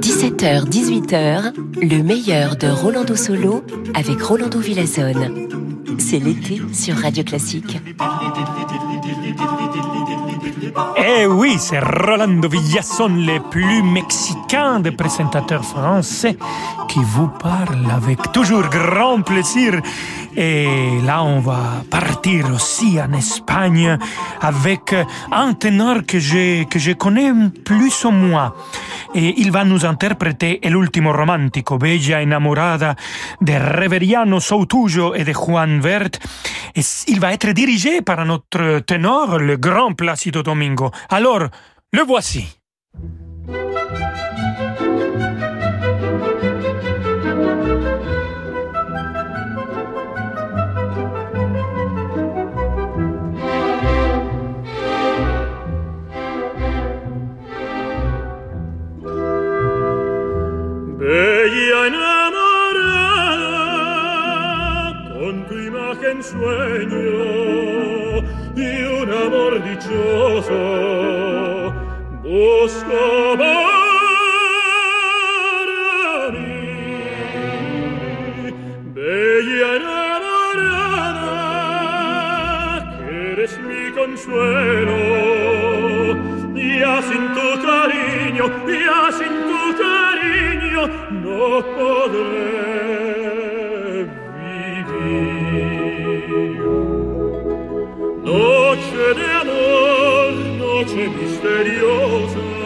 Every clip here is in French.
17h, 18h, le meilleur de Rolando Solo avec Rolando Villazone. C'est l'été sur Radio Classique. Eh oui, c'est Rolando Villasson, le plus mexicain des présentateurs français, qui vous parle avec toujours grand plaisir. Et là, on va partir aussi en Espagne avec un ténor que je, que je connais plus ou moins. Et il va nous interpréter El último romántico, Bella enamorada de Reveriano Soutujo et de Juan Vert. Et il va être dirigé par notre ténor, le grand Placido Domingo. Alors, le voici. Imagen sueño y un amor dichoso, busco para. Bella enamorada, que eres mi consuelo, ya sin tu cariño, ya sin tu cariño, no podré Noche de amor, noche misteriosa.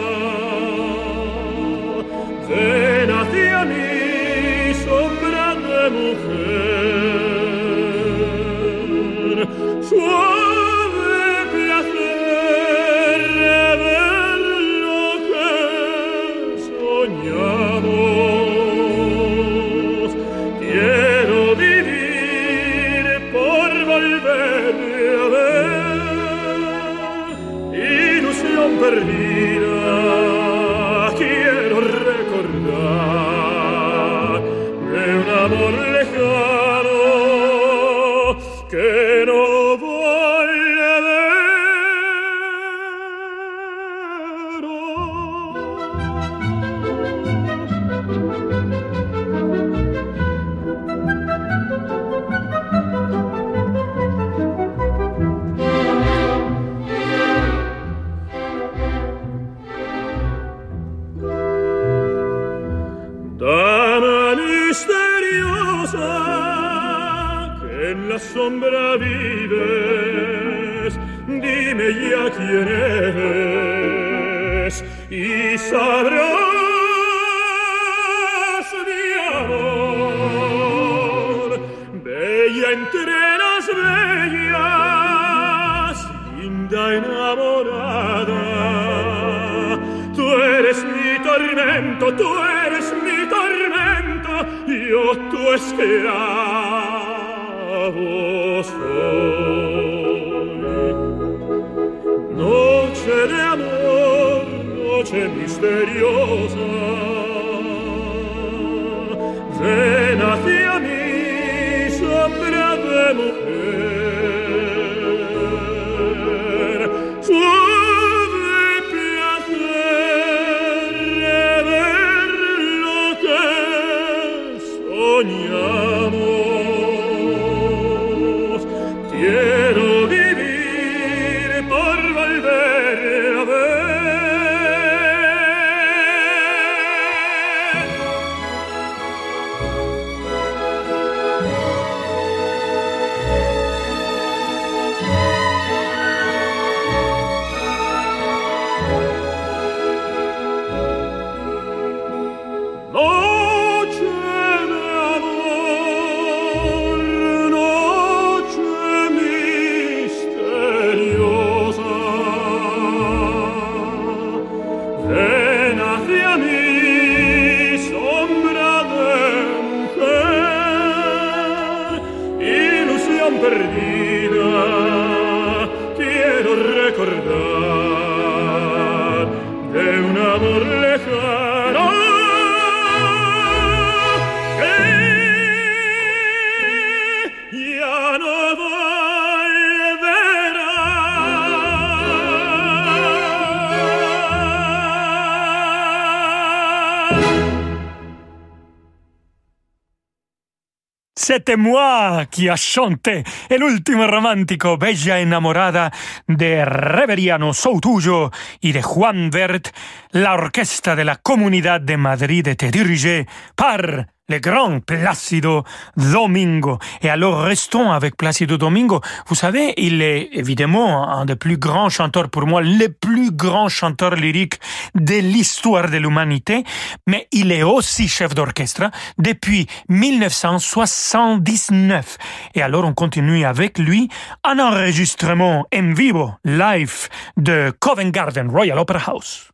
Amen. C'était moi qui a el último romántico Bella enamorada de Reveriano Soutujo y de Juan Vert, la orquesta de la Comunidad de Madrid était dirigée par le grand Placido Domingo. Et alors restons avec Placido Domingo. Vous savez, il est évidemment un des plus grands chanteurs pour moi, le plus grand chanteur lyrique de l'histoire de l'humanité, mais il est aussi chef d'orchestre depuis 1979. Et alors on continue avec lui un enregistrement en vivo, live de Covent Garden Royal Opera House.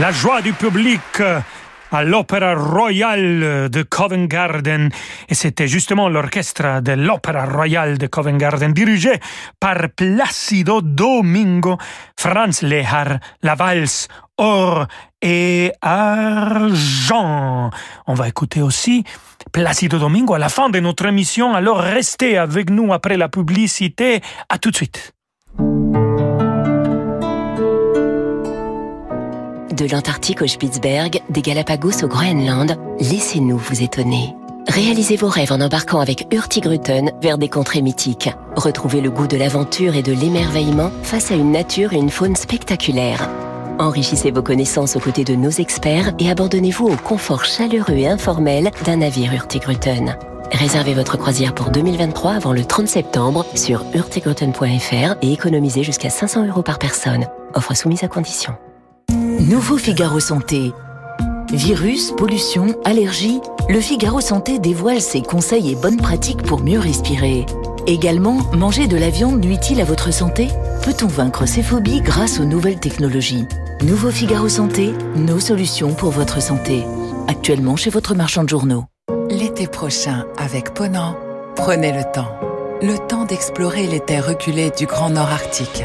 La joie du public à l'Opéra Royal de Covent Garden. Et c'était justement l'orchestre de l'Opéra Royal de Covent Garden, dirigé par Placido Domingo, Franz Lehar, la valse Or et Argent. On va écouter aussi Placido Domingo à la fin de notre émission. Alors restez avec nous après la publicité. À tout de suite. De l'Antarctique au Spitzberg, des Galapagos au Groenland, laissez-nous vous étonner. Réalisez vos rêves en embarquant avec Hurtigruten vers des contrées mythiques. Retrouvez le goût de l'aventure et de l'émerveillement face à une nature et une faune spectaculaires. Enrichissez vos connaissances aux côtés de nos experts et abandonnez-vous au confort chaleureux et informel d'un navire Hurtigruten. Réservez votre croisière pour 2023 avant le 30 septembre sur hurtigruten.fr et économisez jusqu'à 500 euros par personne. Offre soumise à condition. Nouveau Figaro Santé. Virus, pollution, allergies, le Figaro Santé dévoile ses conseils et bonnes pratiques pour mieux respirer. Également, manger de la viande nuit-il à votre santé? Peut-on vaincre ces phobies grâce aux nouvelles technologies? Nouveau Figaro Santé, nos solutions pour votre santé. Actuellement chez votre marchand de journaux. L'été prochain, avec Ponant, prenez le temps. Le temps d'explorer les terres reculées du Grand Nord Arctique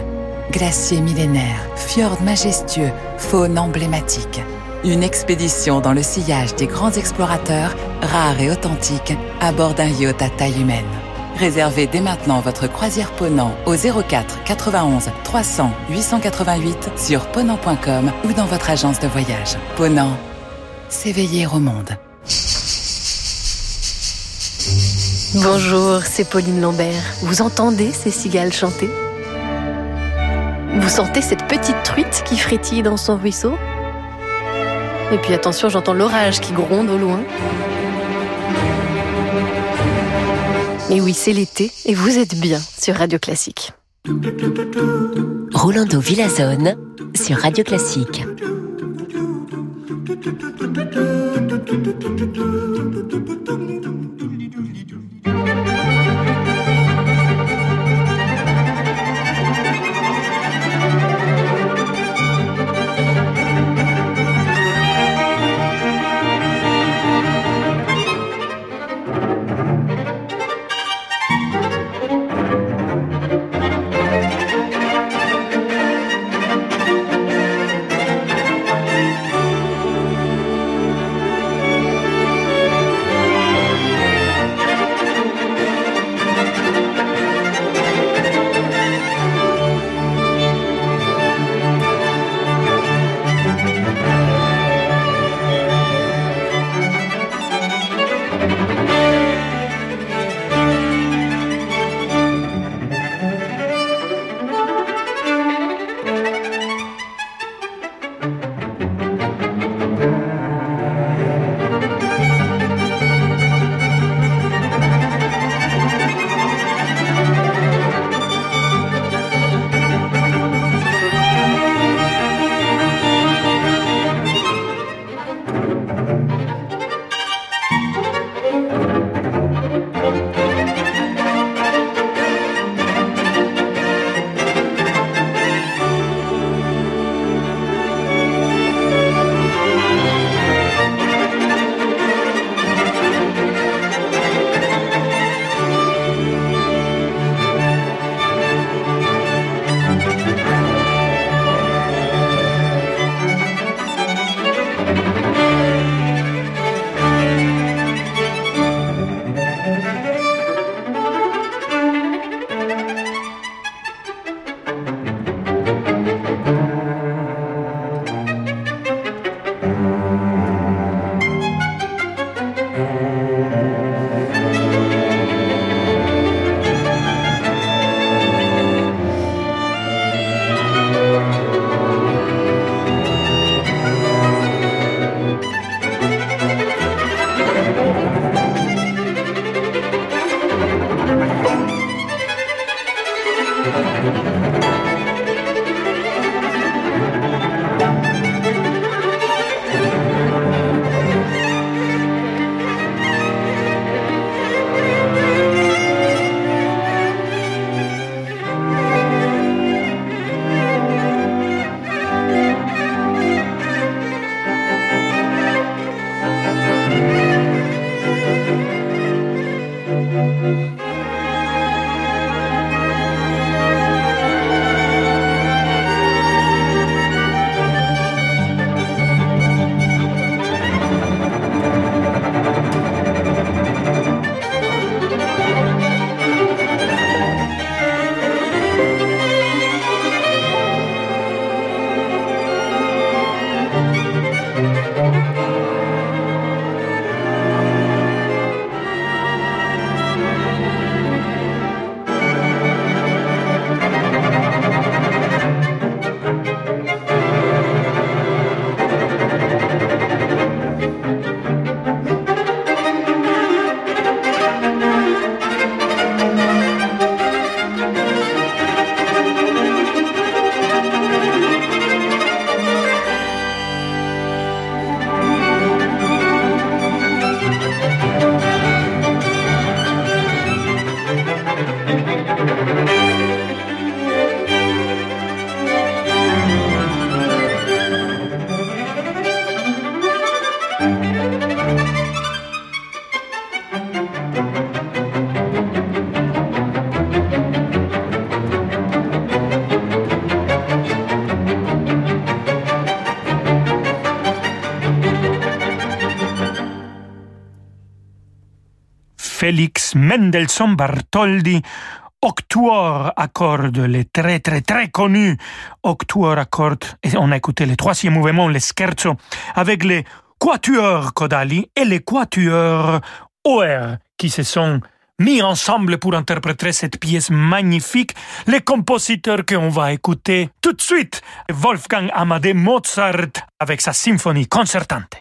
glaciers millénaires, fjords majestueux, faune emblématique. Une expédition dans le sillage des grands explorateurs, rares et authentiques, à bord d'un yacht à taille humaine. Réservez dès maintenant votre croisière Ponant au 04 91 300 888 sur ponant.com ou dans votre agence de voyage. Ponant, s'éveiller au monde. Bonjour, c'est Pauline Lambert. Vous entendez ces cigales chanter? Vous sentez cette petite truite qui frétille dans son ruisseau Et puis attention, j'entends l'orage qui gronde au loin. Mais oui, c'est l'été et vous êtes bien sur Radio Classique. Rolando Villazone sur Radio Classique. Mendelssohn Bartholdi, Octuor accorde, les très très très connus Octuor accorde. Et on a écouté le troisième mouvement, les scherzo, avec les quatuors Kodali et les quatuors OR qui se sont mis ensemble pour interpréter cette pièce magnifique. Les compositeurs qu'on va écouter tout de suite, Wolfgang Amadeus Mozart avec sa symphonie concertante.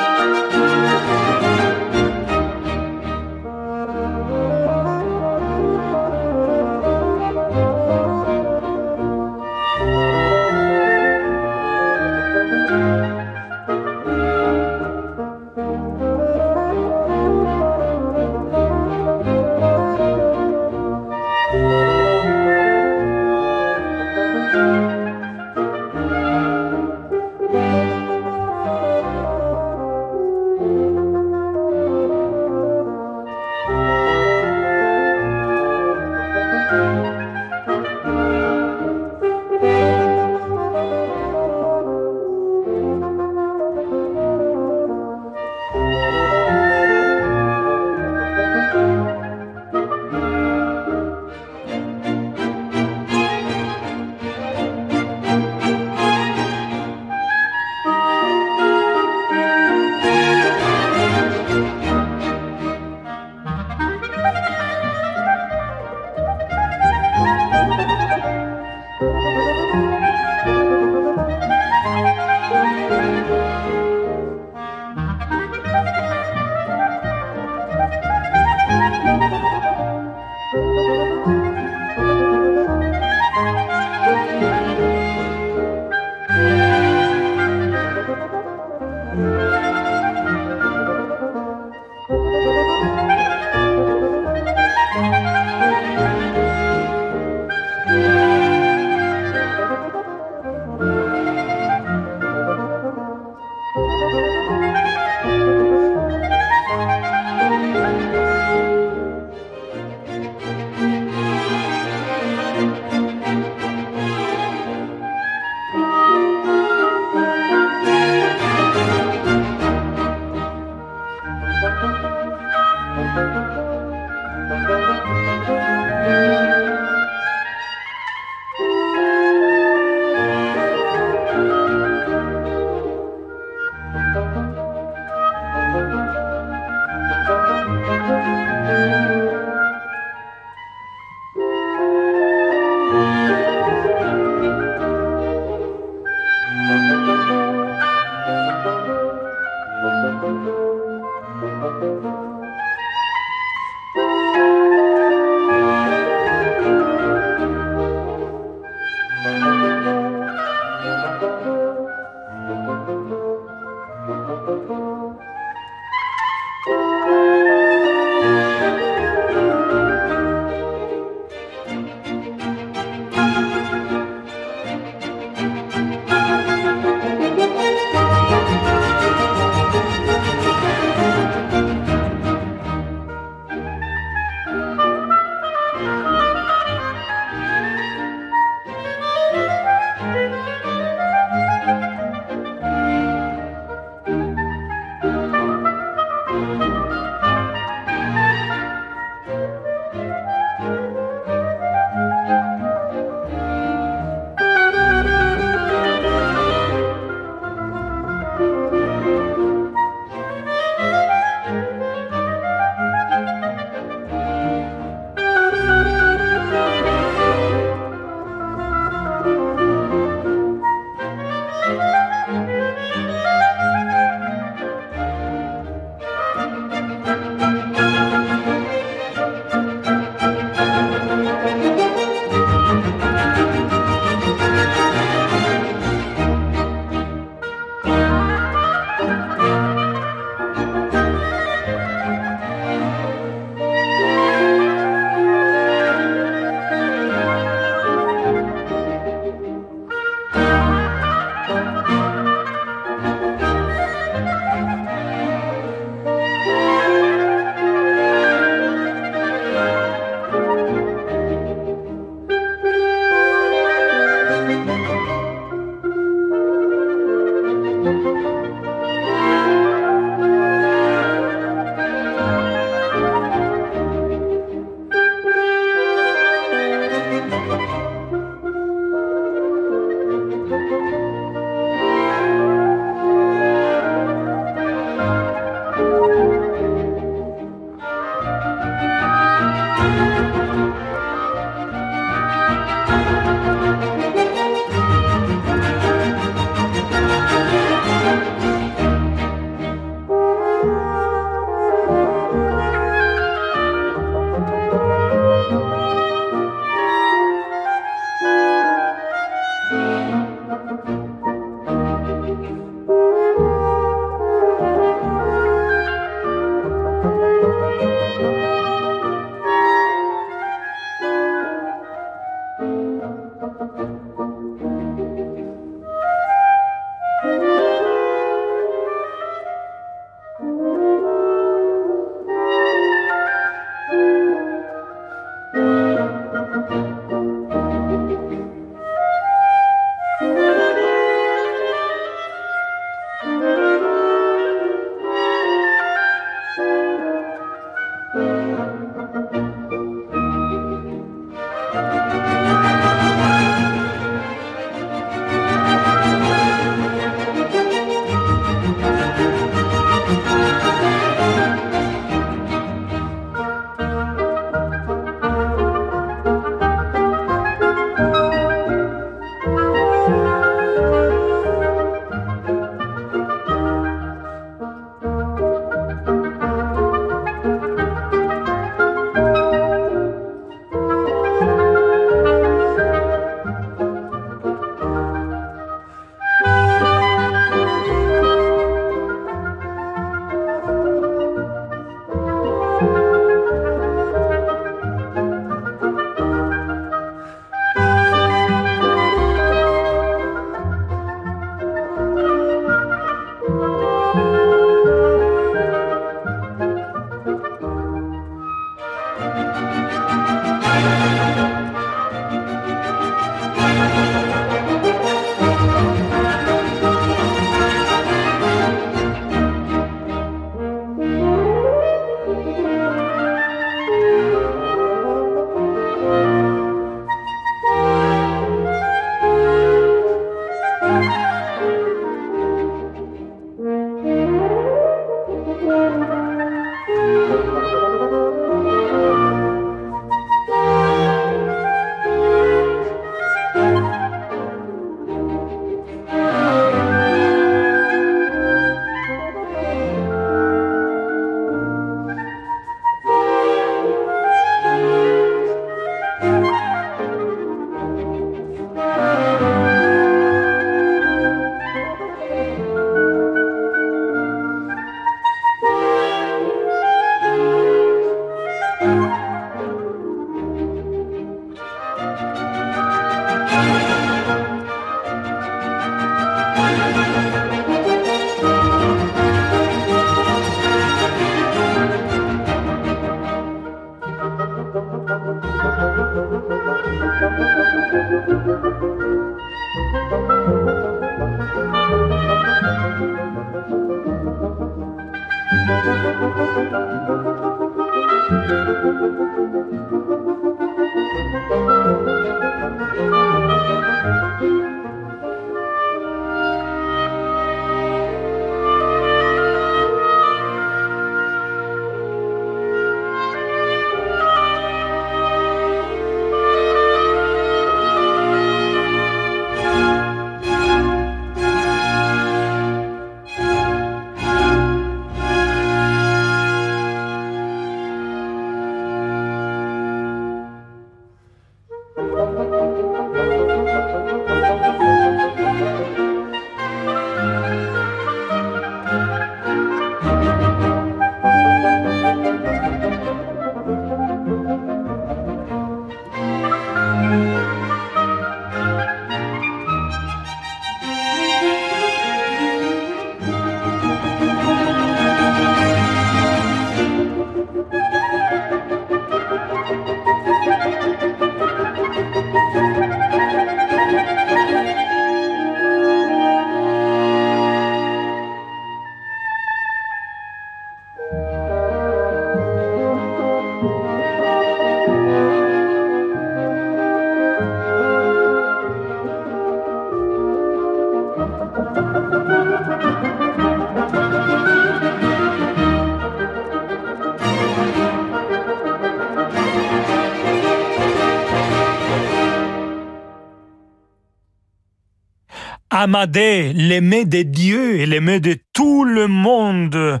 Amadée, l'aimé des dieux et l'aimé de tout le monde.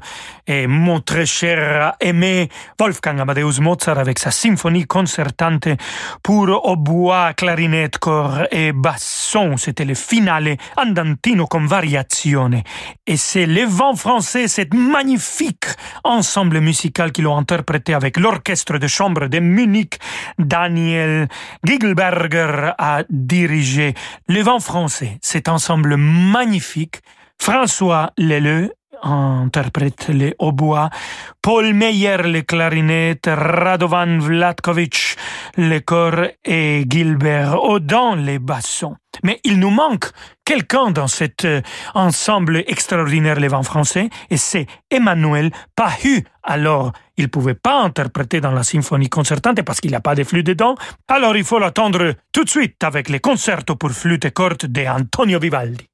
Et mon très cher aimé Wolfgang Amadeus Mozart avec sa symphonie concertante pour hautbois, clarinette, corps et basson. C'était le finale andantino con variazione. Et c'est les vents français, cet magnifique ensemble musical qu'ils ont interprété avec l'orchestre de chambre de Munich. Daniel Gigelberger a dirigé les vents français, cet ensemble magnifique. François Leleu interprète les hautbois, Paul Meyer les clarinettes, Radovan Vlatkovich les corps et Gilbert Audin les bassons. Mais il nous manque quelqu'un dans cet euh, ensemble extraordinaire les vents français, et c'est Emmanuel Pahu. Alors, il pouvait pas interpréter dans la symphonie concertante parce qu'il n'y a pas de flûte dedans. Alors, il faut l'attendre tout de suite avec les concertos pour flûte et cordes de Antonio Vivaldi.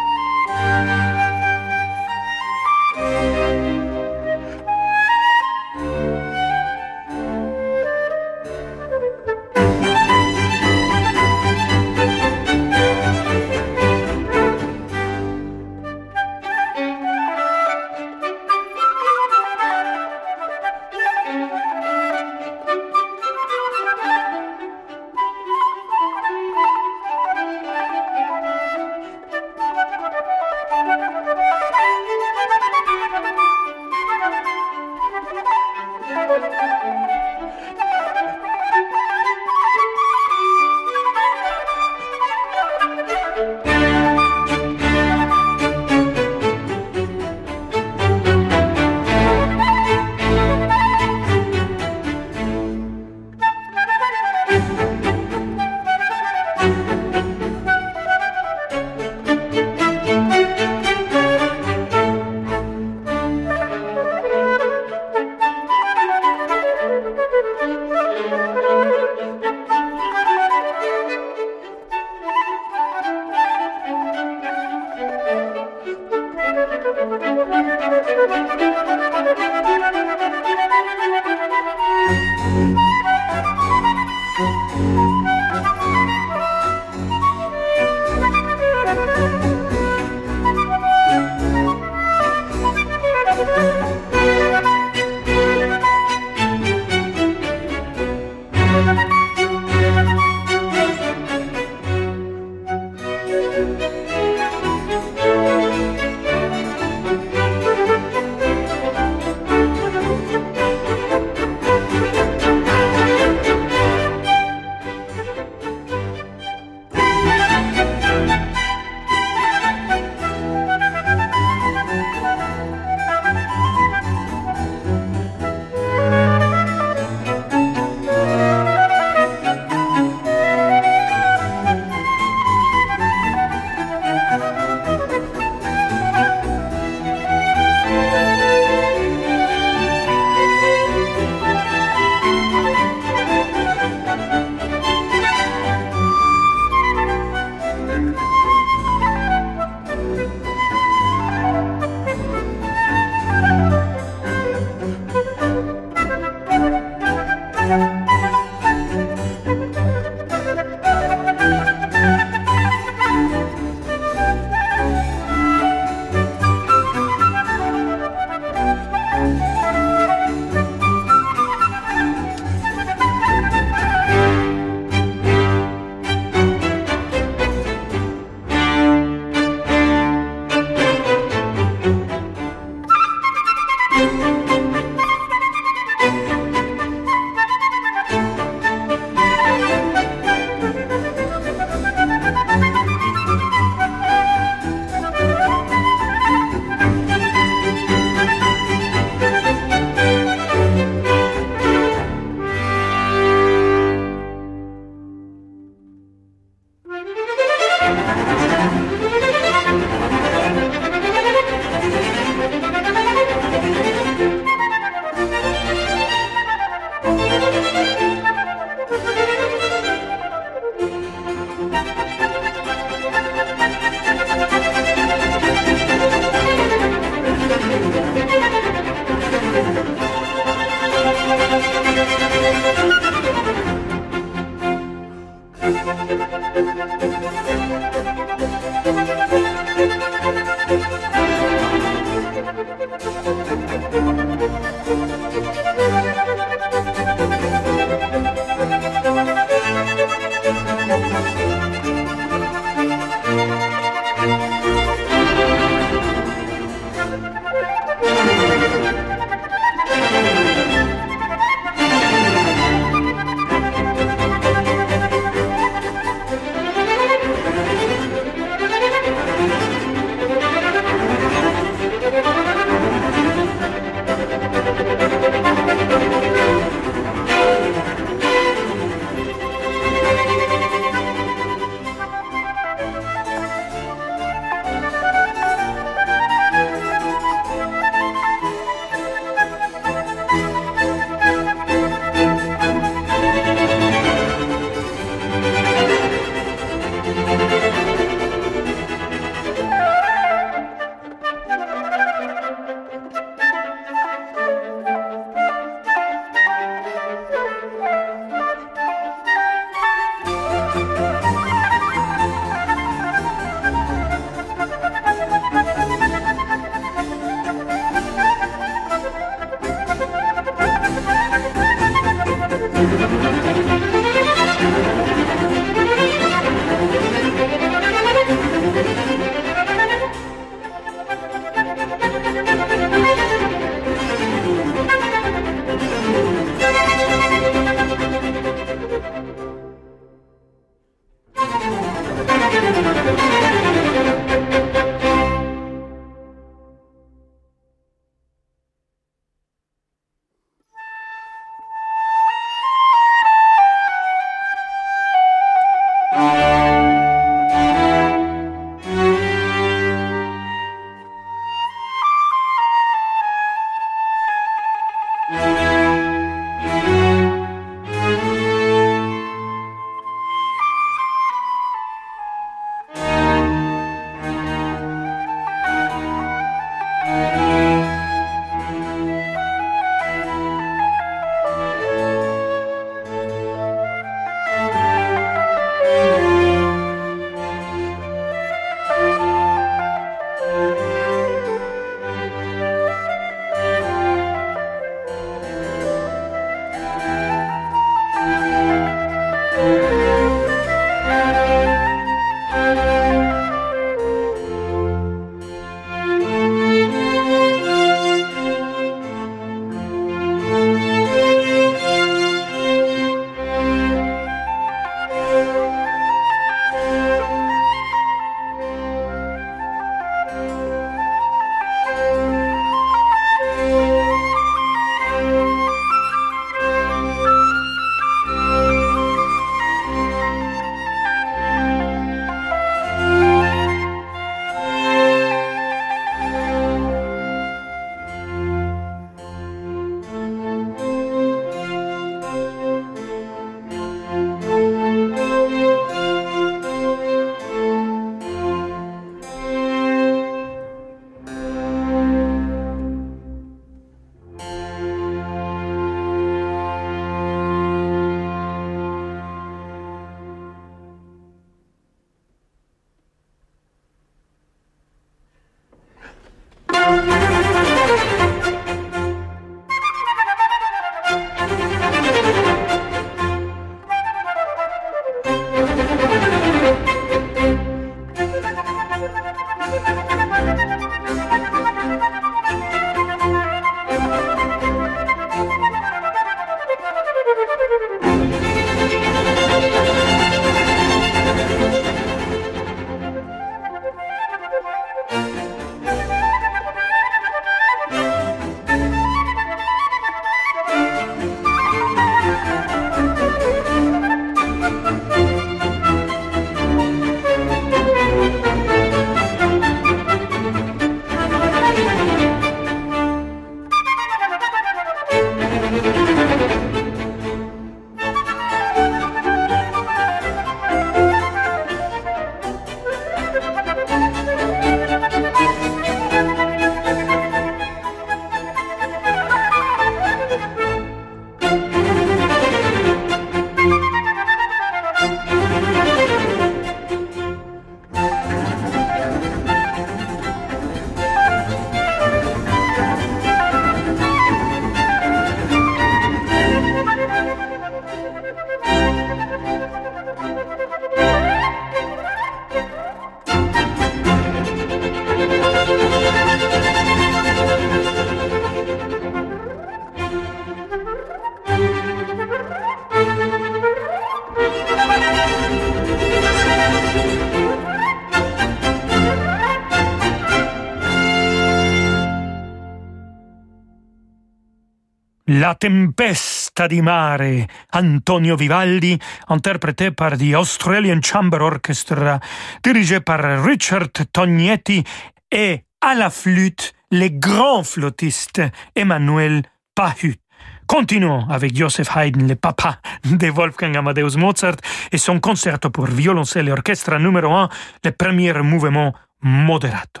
Tempesta di Mare, Antonio Vivaldi, interprété par the Australian Chamber Orchestra, dirigé par Richard Tognetti, et à la flûte, le grand flottiste Emmanuel Pahut. Continuons avec Joseph Haydn, le papa de Wolfgang Amadeus Mozart, et son concerto pour violoncelle et orchestre numéro 1, le premier mouvement moderato.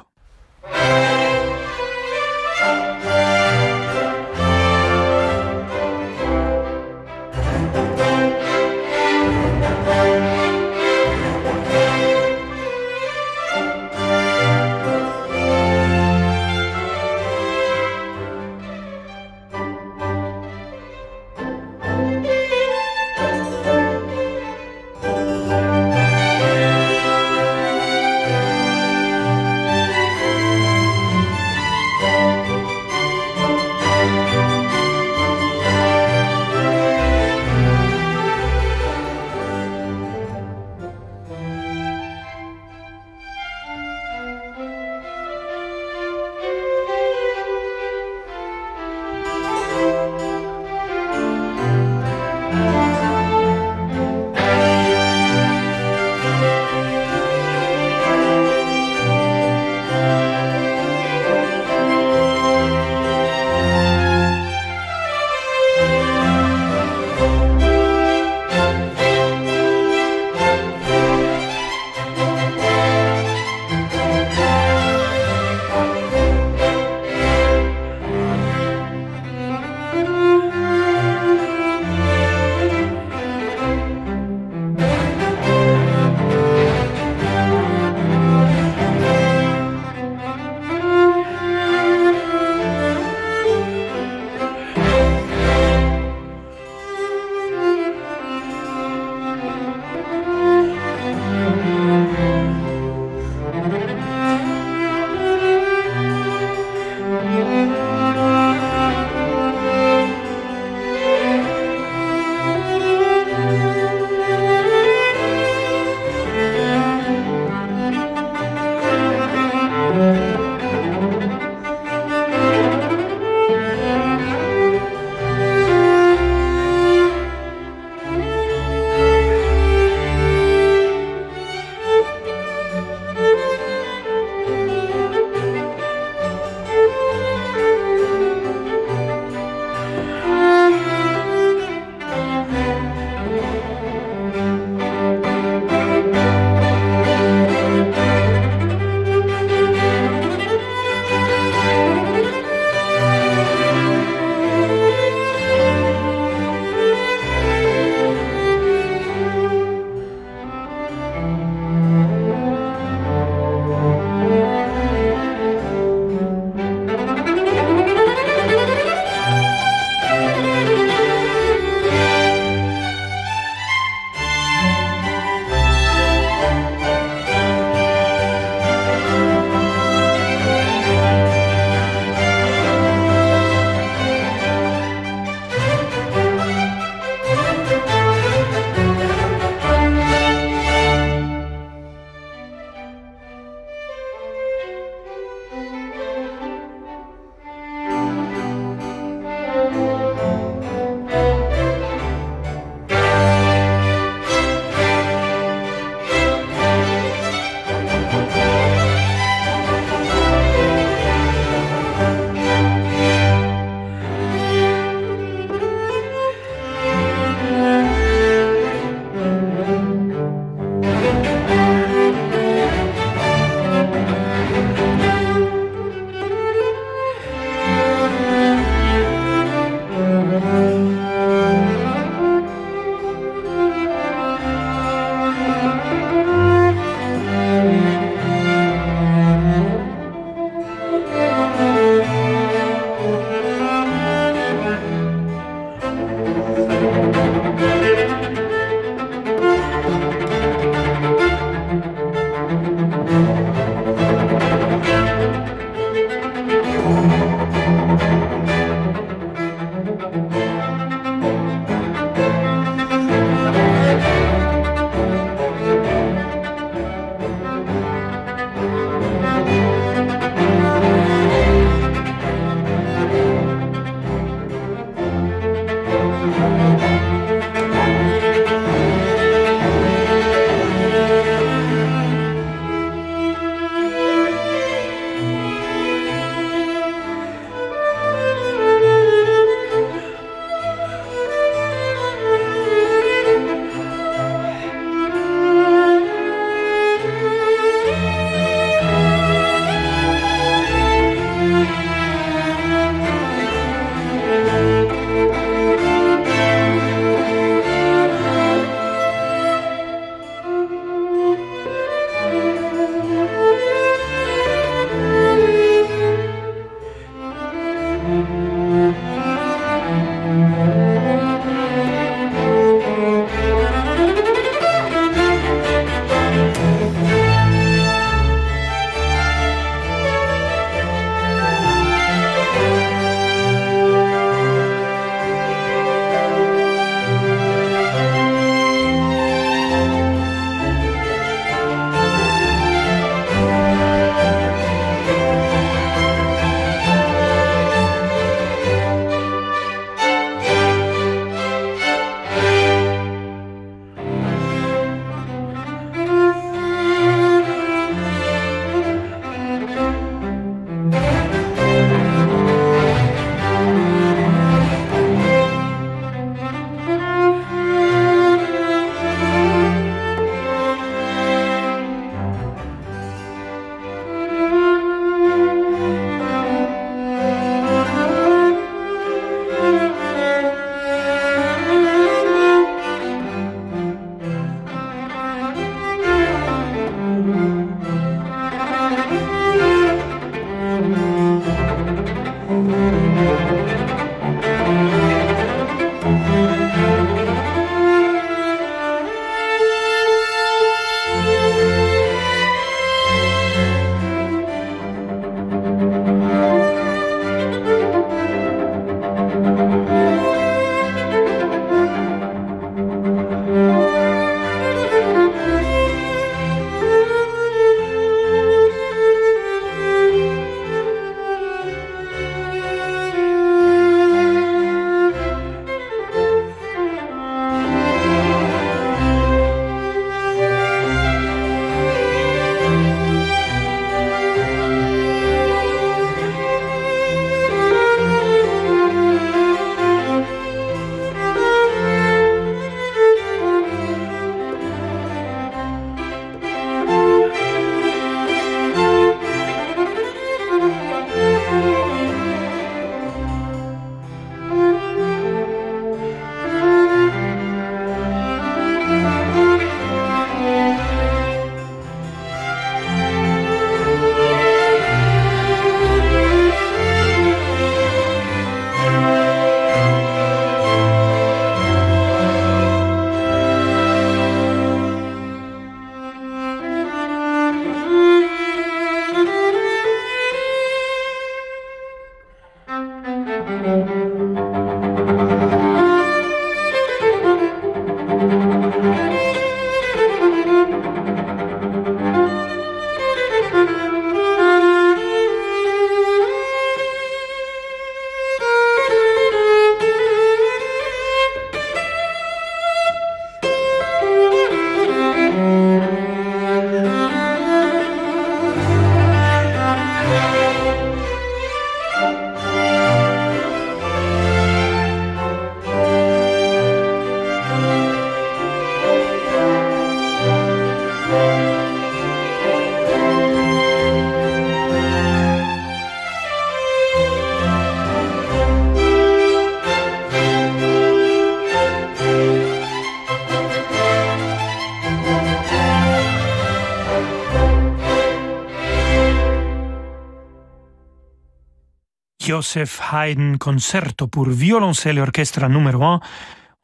Joseph Haydn Concerto pour violoncelle et orchestre numéro 1.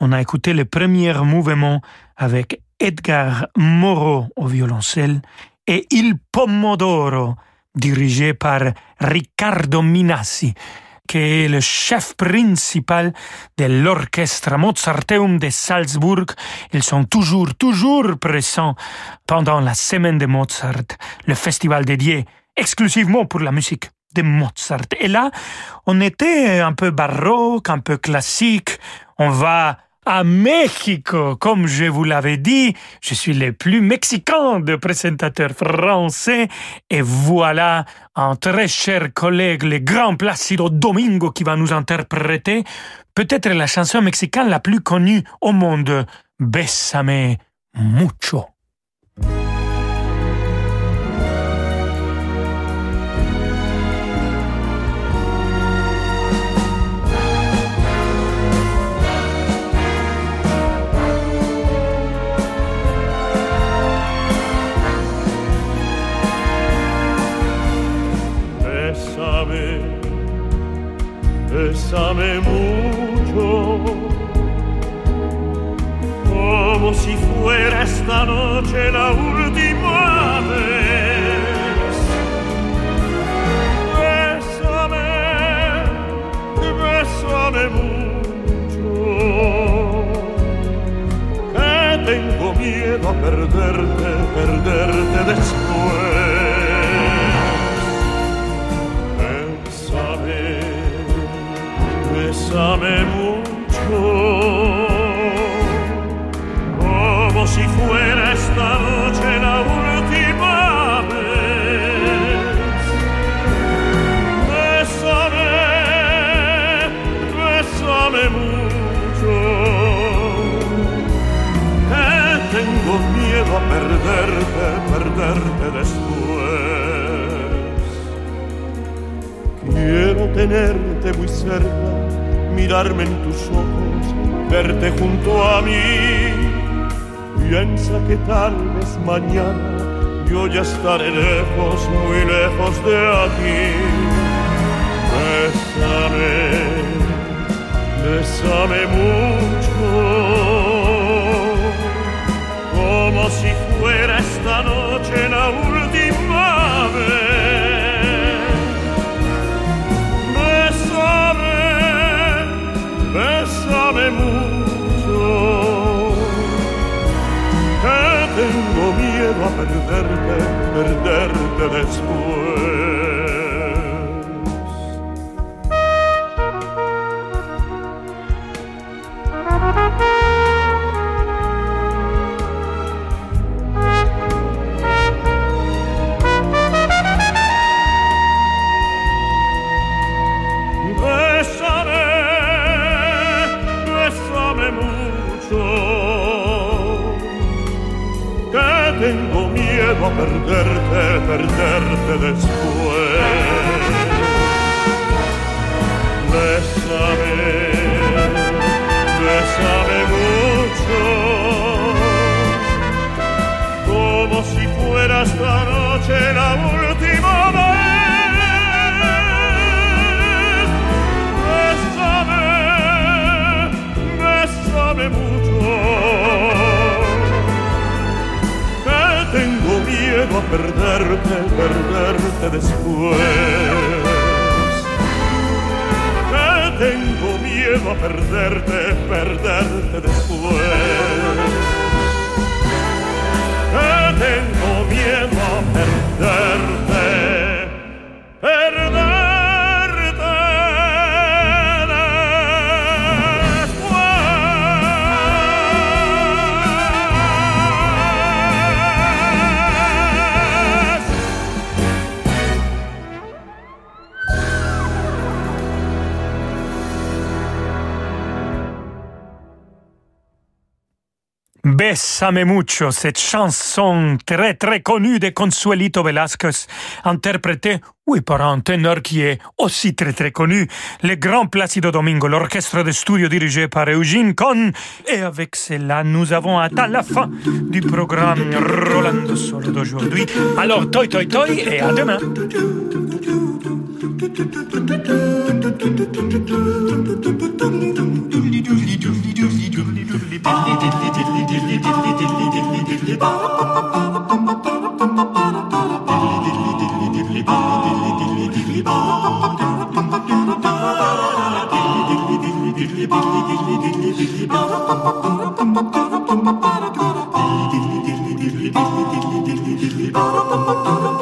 On a écouté le premier mouvement avec Edgar Moreau au violoncelle et Il Pomodoro, dirigé par Riccardo Minassi, qui est le chef principal de l'orchestre Mozarteum de Salzbourg. Ils sont toujours, toujours présents pendant la semaine de Mozart, le festival dédié exclusivement pour la musique de Mozart. Et là, on était un peu baroque, un peu classique. On va à Mexico, comme je vous l'avais dit, je suis le plus mexicain de présentateurs français. Et voilà un très cher collègue, le grand Placido Domingo, qui va nous interpréter peut-être la chanson mexicaine la plus connue au monde, Bésame mucho. Bésame mucho, como si fuera esta noche la última vez. Bésame, bésame mucho, que tengo miedo a perderte, perderte después. Bésame mucho, como si fuera esta noche la última vez. Bésame, bésame mucho, que tengo miedo a perderte, perderte después. Quiero tenerte muy cerca mirarme en tus ojos, verte junto a mí. Piensa que tal vez mañana yo ya estaré lejos, muy lejos de aquí. Bésame, bésame mucho, como si fuera esta noche la última vez. sabe mucho que tengo miedo a perderte, perderte después. Perderte, perderte después. Bésame, bésame mucho, como si fuera esta noche la última perderte, perderte después. Que tengo miedo a perderte, perderte después. Que tengo miedo a perderte, Bésame mucho, cette chanson très très connue de Consuelito Velasquez, interprétée, oui, par un ténor qui est aussi très très connu, le Grand Placido Domingo, l'orchestre de studio dirigé par Eugene Cohn. Et avec cela, nous avons atteint la fin du programme Rolando Solo d'aujourd'hui. Alors, toi, toi, toi, et à demain. Ah. Dilly dilly dilly dilly dilly dilly dilly dilly. Dilly dilly dilly dilly dilly dilly dilly dilly. Dilly dilly dilly dilly dilly dilly dilly dilly.